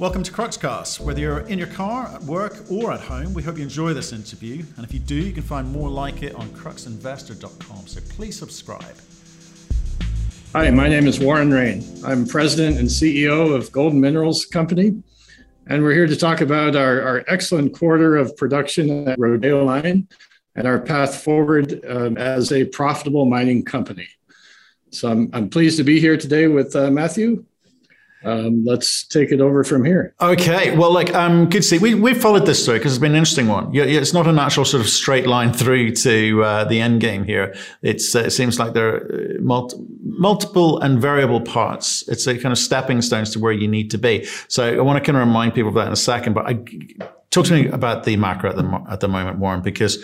Welcome to Cruxcast. Whether you're in your car, at work, or at home, we hope you enjoy this interview. And if you do, you can find more like it on cruxinvestor.com. So please subscribe. Hi, my name is Warren Rehn. I'm president and CEO of Golden Minerals Company. And we're here to talk about our, our excellent quarter of production at Rodeo Mine and our path forward um, as a profitable mining company. So I'm, I'm pleased to be here today with uh, Matthew um, let's take it over from here. Okay. Well, like, um, good to see. We, we've followed this story because it's been an interesting one. Yeah, it's not a natural sort of straight line through to uh, the end game here. It's, uh, it seems like there are uh, multi- multiple and variable parts. It's a kind of stepping stones to where you need to be. So I want to kind of remind people of that in a second, but I, talk to me about the macro at the, at the moment, Warren, because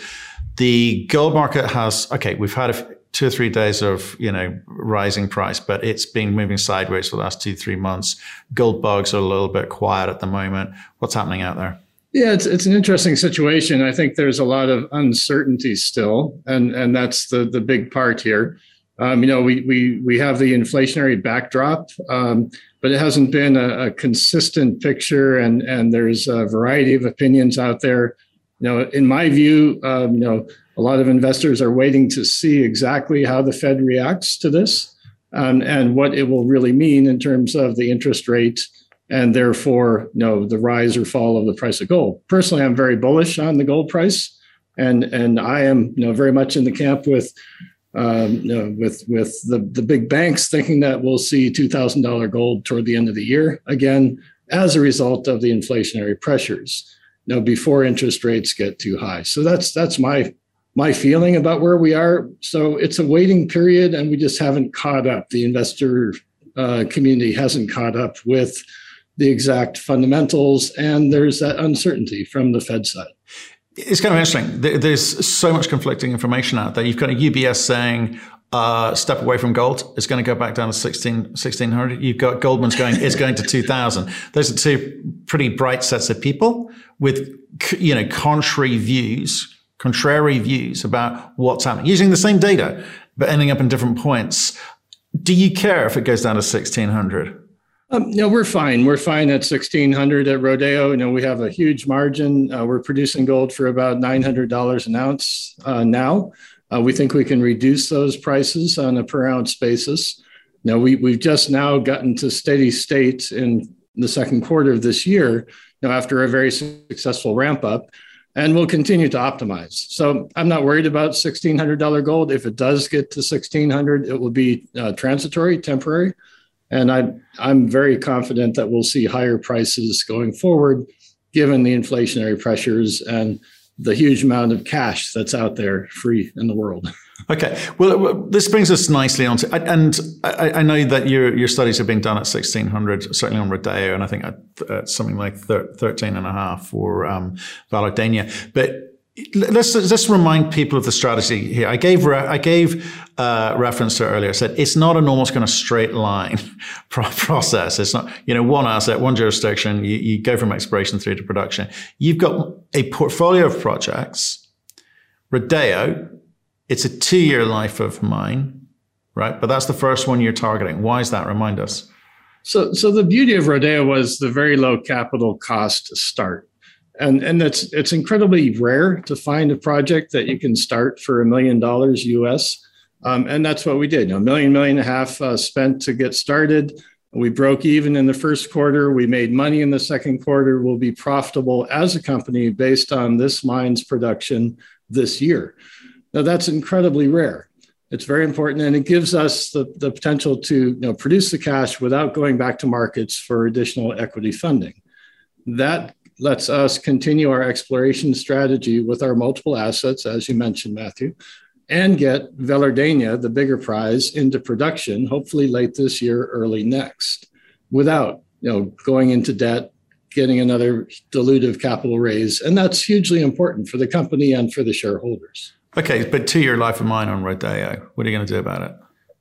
the gold market has, okay, we've had a, two or three days of you know rising price, but it's been moving sideways for the last two three months. Gold bugs are a little bit quiet at the moment. What's happening out there? Yeah, it's it's an interesting situation. I think there's a lot of uncertainty still, and and that's the the big part here. Um, you know, we we we have the inflationary backdrop, um, but it hasn't been a, a, consistent picture, and and there's a variety of opinions out there. You know, in my view, um, you know, a lot of investors are waiting to see exactly how the Fed reacts to this um, and what it will really mean in terms of the interest rate and therefore you know the rise or fall of the price of gold. Personally, I'm very bullish on the gold price, and and I am you know very much in the camp with um, you know, with with the the big banks thinking that we'll see two thousand dollar gold toward the end of the year again as a result of the inflationary pressures. You know, before interest rates get too high. So that's that's my my feeling about where we are. So it's a waiting period, and we just haven't caught up. The investor uh, community hasn't caught up with the exact fundamentals, and there's that uncertainty from the Fed side. It's kind of interesting. There's so much conflicting information out there. You've got a UBS saying, uh, step away from gold. It's going to go back down to 16, 1600. You've got Goldman's going, it's going to 2000. Those are two pretty bright sets of people with, you know, contrary views contrary views about what's happening, using the same data, but ending up in different points. Do you care if it goes down to 1600? Um, no, we're fine. We're fine at 1600 at Rodeo. You know, we have a huge margin. Uh, we're producing gold for about $900 an ounce uh, now. Uh, we think we can reduce those prices on a per ounce basis. Now, we, we've just now gotten to steady state in the second quarter of this year, you know, after a very successful ramp up and we'll continue to optimize. So I'm not worried about $1,600 gold. If it does get to 1,600, it will be uh, transitory, temporary. And I, I'm very confident that we'll see higher prices going forward, given the inflationary pressures and the huge amount of cash that's out there free in the world. Okay. Well, this brings us nicely on to, and I, know that your your studies have been done at 1600, certainly on Rodeo, and I think at, something like 13 and a half for um. But let's let's remind people of the strategy here. I gave I gave uh, reference to earlier. I said it's not an almost kind of straight line process. It's not you know one asset, one jurisdiction. You, you go from exploration through to production. You've got a portfolio of projects. Rodeo it's a two year life of mine, right? But that's the first one you're targeting. Why is that? Remind us. So, so the beauty of Rodeo was the very low capital cost to start. And, and it's, it's incredibly rare to find a project that you can start for a million dollars US. Um, and that's what we did. A million, million and a half uh, spent to get started. We broke even in the first quarter. We made money in the second quarter. We'll be profitable as a company based on this mine's production this year. Now, that's incredibly rare. It's very important, and it gives us the, the potential to you know, produce the cash without going back to markets for additional equity funding. That lets us continue our exploration strategy with our multiple assets, as you mentioned, Matthew, and get Velardeña, the bigger prize, into production, hopefully late this year, early next, without you know, going into debt, getting another dilutive capital raise. And that's hugely important for the company and for the shareholders. Okay, but two year life of mine on Rodeo, what are you going to do about it?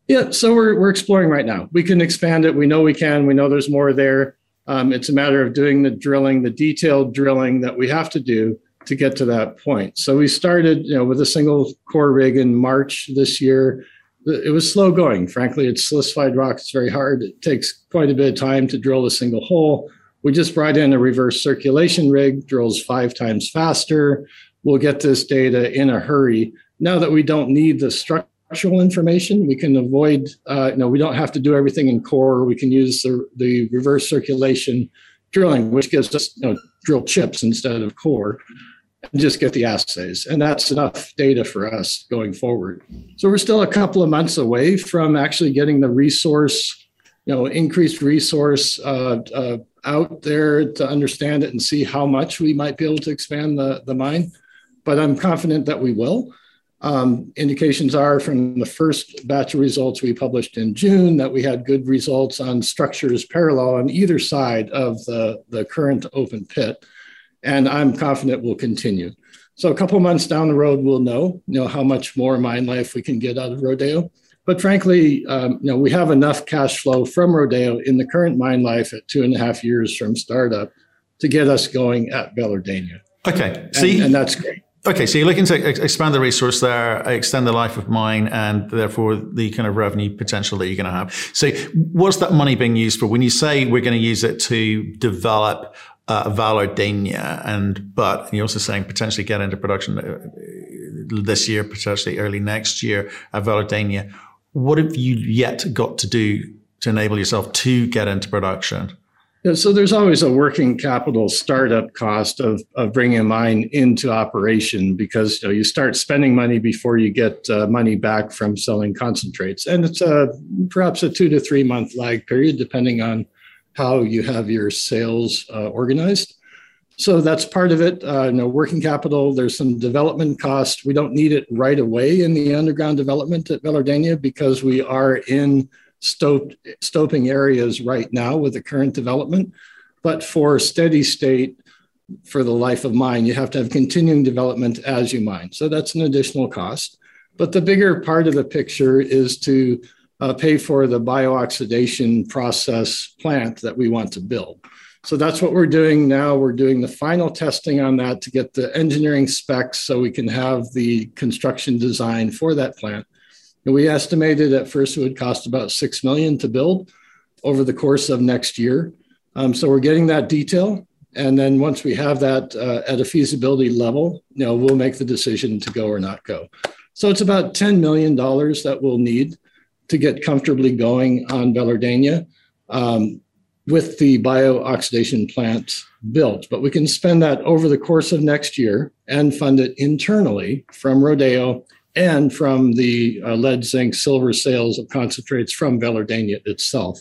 Yeah, so we're, we're exploring right now. We can expand it. We know we can. We know there's more there. Um, it's a matter of doing the drilling, the detailed drilling that we have to do to get to that point. So we started, you know, with a single core rig in March this year. It was slow going. Frankly, it's silicified rock. It's very hard. It takes quite a bit of time to drill a single hole. We just brought in a reverse circulation rig, drills five times faster. We'll get this data in a hurry. Now that we don't need the structural information, we can avoid, uh, you know, we don't have to do everything in core. We can use the, the reverse circulation drilling, which gives us, you know, drill chips instead of core and just get the assays. And that's enough data for us going forward. So we're still a couple of months away from actually getting the resource, you know, increased resource uh, uh, out there to understand it and see how much we might be able to expand the, the mine. But I'm confident that we will. Um, indications are from the first batch of results we published in June that we had good results on structures parallel on either side of the, the current open pit and I'm confident we'll continue. So a couple months down the road, we'll know, you know how much more mine life we can get out of Rodeo. But frankly, um, you know, we have enough cash flow from Rodeo in the current mine life at two and a half years from startup to get us going at Velardeña. Okay, and, and that's great. Okay, so you're looking to expand the resource there, extend the life of mine, and therefore the kind of revenue potential that you're going to have. So, what's that money being used for? When you say we're going to use it to develop uh, and but you're also saying potentially get into production uh, this year, potentially early next year at Velardeña. What have you yet got to do to enable yourself to get into production? Yeah, so there's always a working capital startup cost of, of bringing a mine into operation because you, know, you start spending money before you get uh, money back from selling concentrates, and it's a perhaps a two to three month lag period depending on how you have your sales uh, organized. So that's part of it. Uh, you know, working capital. There's some development cost. We don't need it right away in the underground development at Velardeña because we are in stoped, stoping areas right now with the current development. But for steady state, for the life of mine, you have to have continuing development as you mine. So that's an additional cost. But the bigger part of the picture is to uh, pay for the biooxidation process plant that we want to build. So that's what we're doing now. We're doing the final testing on that to get the engineering specs so we can have the construction design for that plant. And we estimated at first it would cost about six million to build over the course of next year. Um, so we're getting that detail, and then once we have that uh, at a feasibility level, you know, we'll make the decision to go or not go. So it's about ten million dollars that we'll need to get comfortably going on Velardeña um, with the biooxidation plant built. But we can spend that over the course of next year and fund it internally from Rodeo and from the uh, lead, zinc, silver sales of concentrates from Velardeña itself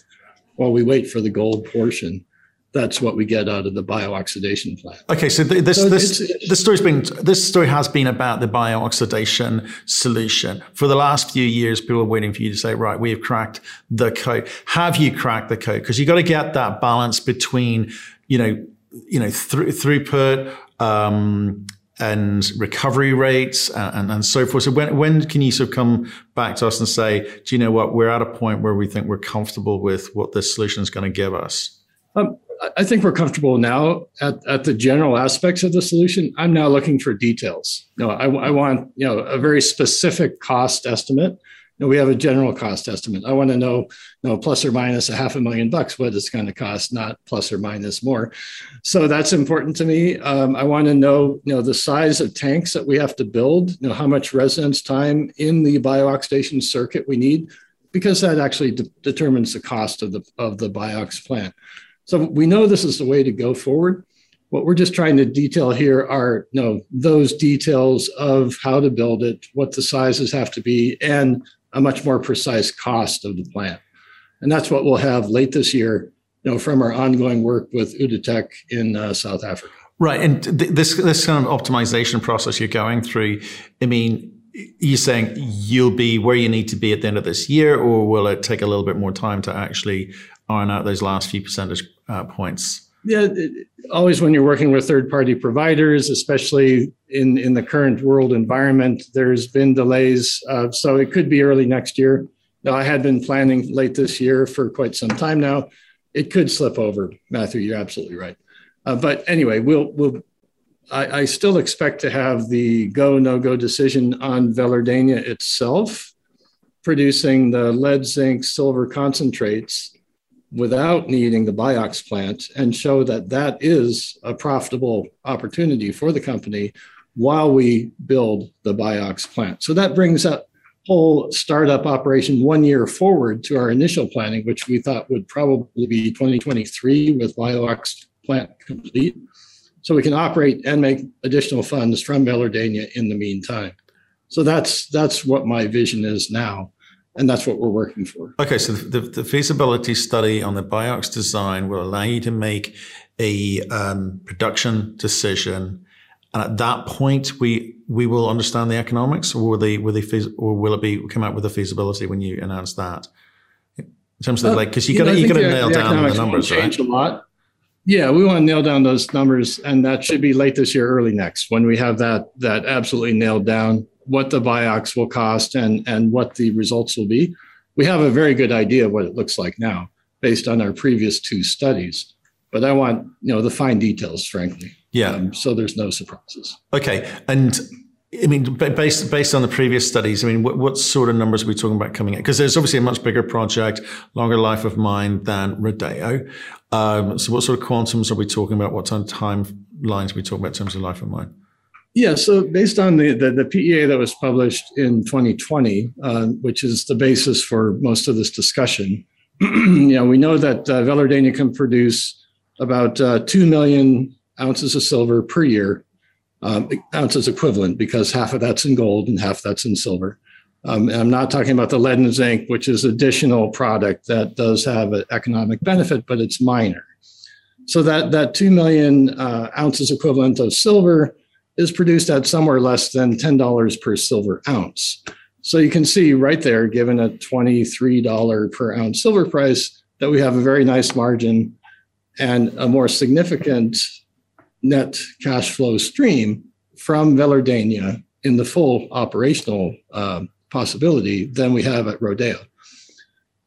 while we wait for the gold portion that's what we get out of the biooxidation plant. Okay, so th- this so this this story's been this story has been about the biooxidation solution for the last few years. People are waiting for you to say, right, we have cracked the code. Have you cracked the code? Because you got to get that balance between you know you know th- throughput. Um, and recovery rates and, and, so forth. So when, when can you sort of come back to us and say, do you know what, we're at a point where we think we're comfortable with what this solution is going to give us? Um, I think we're comfortable now at, at the general aspects of the solution. I'm now looking for details. No, I, I want you know a very specific cost estimate. Know, we have a general cost estimate. I want to know, you know, plus or minus a half a million bucks what it's going to cost, not plus or minus more. So that's important to me. Um, I want to know, you know, the size of tanks that we have to build. You know, how much residence time in the biooxidation circuit we need, because that actually de- determines the cost of the of the biox plant. So we know this is the way to go forward. What we're just trying to detail here are you know, those details of how to build it, what the sizes have to be, and a much more precise cost of the plant. And that's what we'll have late this year, you know, from our ongoing work with Outotec in uh, South Africa. Right, and th- this this kind of optimization process you're going through. I mean, you're saying you'll be where you need to be at the end of this year, or will it take a little bit more time to actually iron out those last few percentage uh, points? Yeah, always when you're working with third-party providers, especially in in the current world environment, there's been delays. Uh, so it could be early next year. Now, I had been planning late this year for quite some time now. It could slip over, Matthew. You're absolutely right. Uh, but anyway, we'll we'll. I, I still expect to have the go no go decision on Velardeña itself, producing the lead zinc silver concentrates without needing the Biox plant and show that that is a profitable opportunity for the company while we build the Biox plant. So that brings that whole startup operation one year forward to our initial planning, which we thought would probably be 2023 with Biox plant complete. So we can operate and make additional funds from Velardeña in the meantime. So that's that's what my vision is now and that's what we're working for. Okay, so the, the feasibility study on the Biox design will allow you to make a um, production decision, and at that point, we we will understand the economics, or will they will they or will it be come out with a feasibility when you announce that? In terms of uh, like, because you, you got you got to nail the down the numbers, change right? a lot. Yeah, we want to nail down those numbers, and that should be late this year, early next, when we have that that absolutely nailed down what the Biox will cost and, and what the results will be. We have a very good idea of what it looks like now based on our previous two studies. But I want, you know, the fine details, frankly. Yeah. Um, so there's no surprises. Okay. And I mean, based based on the previous studies, I mean, what, what sort of numbers are we talking about coming in? Because there's obviously a much bigger project, longer life of mine than Rodeo. Um, so, what sort of quantums are we talking about? What of timelines are we talking about in terms of life of mine? Yeah, so based on the, the, the PEA that was published in 2020, uh, which is the basis for most of this discussion, you know, we know that uh, Velardeña can produce about uh, 2 million ounces of silver per year, um, ounces equivalent, because half of that's in gold and half that's in silver. Um, I'm not talking about the lead and zinc, which is additional product that does have an economic benefit, but it's minor. So that, that 2 million uh, ounces equivalent of silver is produced at somewhere less than $10 per silver ounce. So you can see right there, given a $23 per ounce silver price, that we have a very nice margin and a more significant net cash flow stream from Velardeña in the full operational uh, possibility than we have at Rodeo.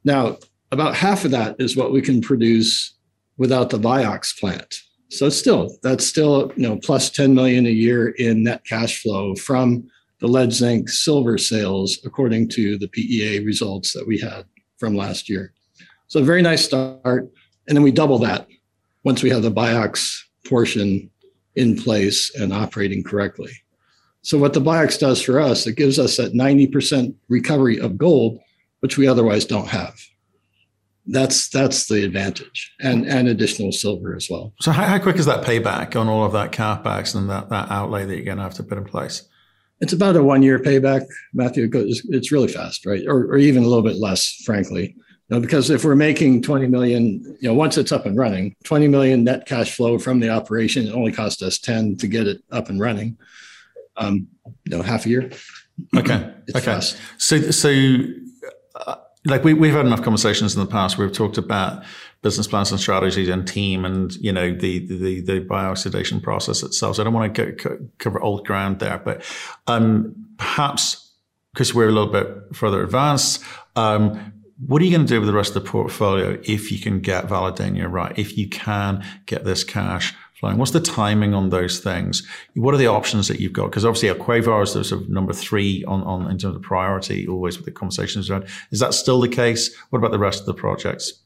Now, about half of that is what we can produce without the Biox plant. So still, that's still you know plus 10 million a year in net cash flow from the lead zinc silver sales, according to the PEA results that we had from last year. So a very nice start, and then we double that once we have the Biox portion in place and operating correctly. So what the Biox does for us, it gives us that 90% recovery of gold, which we otherwise don't have that's that's the advantage. And and additional silver as well. So how, how quick is that payback on all of that capex and that, that outlay that you're going to have to put in place? It's about a one year payback matthew. It's really fast right? Or, or even a little bit less frankly. You know, because if we're making 20 million you know once it's up and running 20 million net cash flow from the operation it only cost us 10 to get it up and running um you know half a year. Okay. Okay. fast. so so uh, like we, we've had enough conversations in the past. We've talked about business plans and strategies and team and you know the the, the biooxidation process itself. So i don't want to go, cover old ground there but um, perhaps because we're a little bit further advanced um, what are you going to do with the rest of the portfolio if you can get Velardeña right if you can get this cash What's the timing on those things? What are the options that you've got? Because obviously, Quevar is sort of number three on, on in terms of priority, always with the conversations around. Is that still the case? What about the rest of the projects?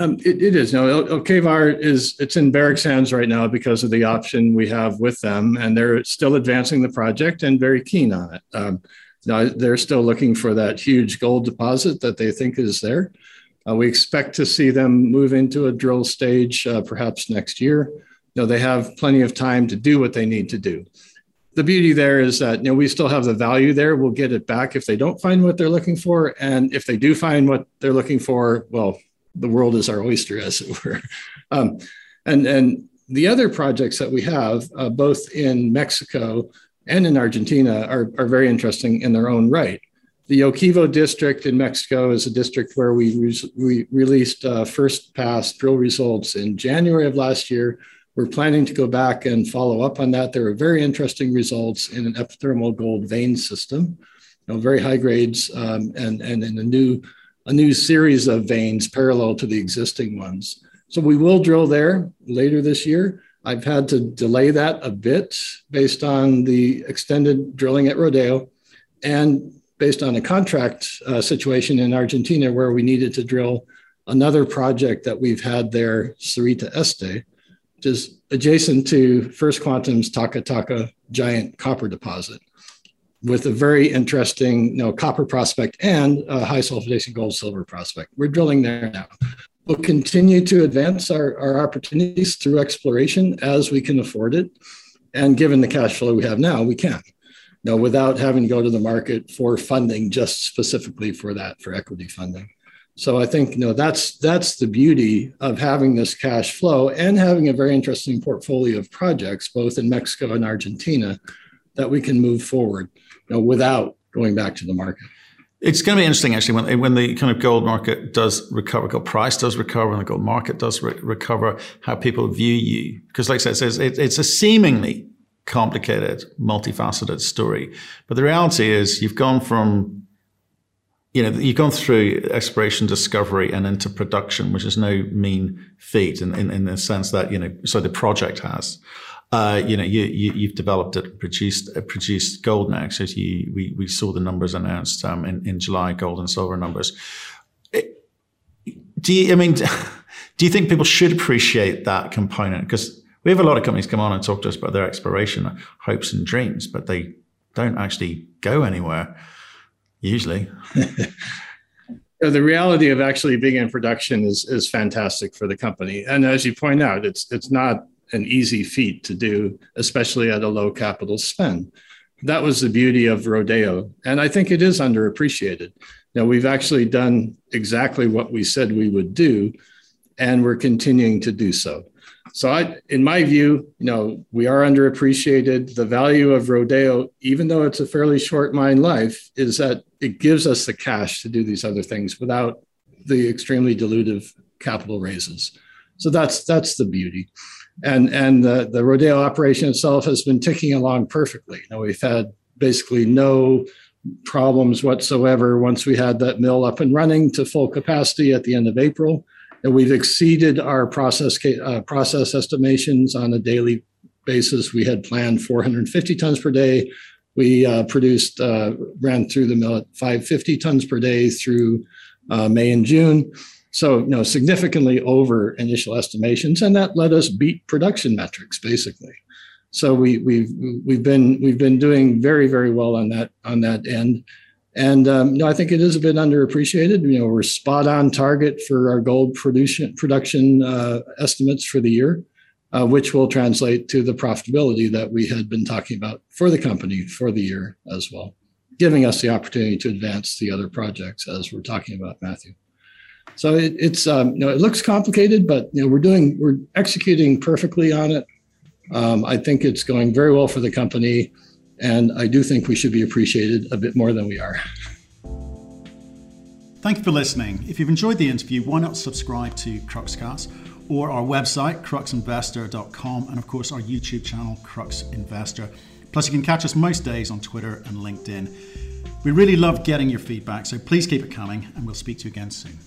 Um, it, it is. No, Quevar is it's in Barrick's hands right now because of the option we have with them, and they're still advancing the project and very keen on it. Um, now they're still looking for that huge gold deposit that they think is there. Uh, we expect to see them move into a drill stage uh, perhaps next year know, they have plenty of time to do what they need to do. The beauty there is that you know we still have the value there. We'll get it back if they don't find what they're looking for, and if they do find what they're looking for, well, the world is our oyster, as it were. Um, and and the other projects that we have, uh, both in Mexico and in Argentina, are, are very interesting in their own right. The Yoquivo district in Mexico is a district where we, re- we released uh, first pass drill results in January of last year. We're planning to go back and follow up on that. There are very interesting results in an epithermal gold vein system, you know, very high grades, um, and and in a new a new series of veins parallel to the existing ones. So we will drill there later this year. I've had to delay that a bit based on the extended drilling at Rodeo and based on a contract uh, situation in Argentina where we needed to drill another project that we've had there, Sarita Este, which is adjacent to First Quantum's Taca Taca giant copper deposit with a very interesting you know, copper prospect and a high sulfidation gold silver prospect. We're drilling there now. We'll continue to advance our, our opportunities through exploration as we can afford it. And given the cash flow we have now, we can. You know, without having to go to the market for funding just specifically for that, for equity funding. So I think you know that's that's the beauty of having this cash flow and having a very interesting portfolio of projects both in Mexico and Argentina that we can move forward you know, without going back to the market. It's going to be interesting, actually, when when the kind of gold market does recover, gold price does recover, and the gold market does re- recover, how people view you. Because, like I said, it's, it's a seemingly complicated, multifaceted story, but the reality is you've gone from you know, you've gone through exploration, discovery, and into production, which is no mean feat in, in, in the sense that, you know, so the project has uh, you know, you, you have developed it, produced uh, produced gold now. So you, we we saw the numbers announced um, in in July, gold and silver numbers. It, do you? I mean, do you think people should appreciate that component? Because we have a lot of companies come on and talk to us about their exploration hopes and dreams, but they don't actually go anywhere usually. the reality of actually being in production is is fantastic for the company, and as you point out, it's it's not an easy feat to do, especially at a low capital spend. That was the beauty of Rodeo. And I think it is underappreciated. Now, we've actually done exactly what we said we would do, and we're continuing to do so. So, I, in my view, you know, we are underappreciated. The value of Rodeo, even though it's a fairly short mine life, is that it gives us the cash to do these other things without the extremely dilutive capital raises. So that's that's the beauty and and the, the rodeo operation itself has been ticking along perfectly. You know, we've had basically no problems whatsoever once we had that mill up and running to full capacity at the end of April, and we've exceeded our process uh, process estimations on a daily basis. We had planned 450 tons per day. We uh, produced uh, ran through the mill at 550 tons per day through May and June so, you know, significantly over initial estimations, and that let us beat production metrics basically. So we, we've we've been we've been doing very very well on that on that end, and um, know I think it is a bit underappreciated. You know we're spot on target for our gold production production uh, estimates for the year, uh, which will translate to the profitability that we had been talking about for the company for the year as well, giving us the opportunity to advance the other projects as we're talking about, Matthew. So it, it's um, you know it looks complicated, but you know we're doing we're executing perfectly on it. Um, I think it's going very well for the company, and I do think we should be appreciated a bit more than we are. Thank you for listening. If you've enjoyed the interview, why not subscribe to Cruxcast or our website, cruxinvestor.com, and of course our YouTube channel, Crux Investor. Plus, you can catch us most days on Twitter and LinkedIn. We really love getting your feedback, so please keep it coming, and we'll speak to you again soon.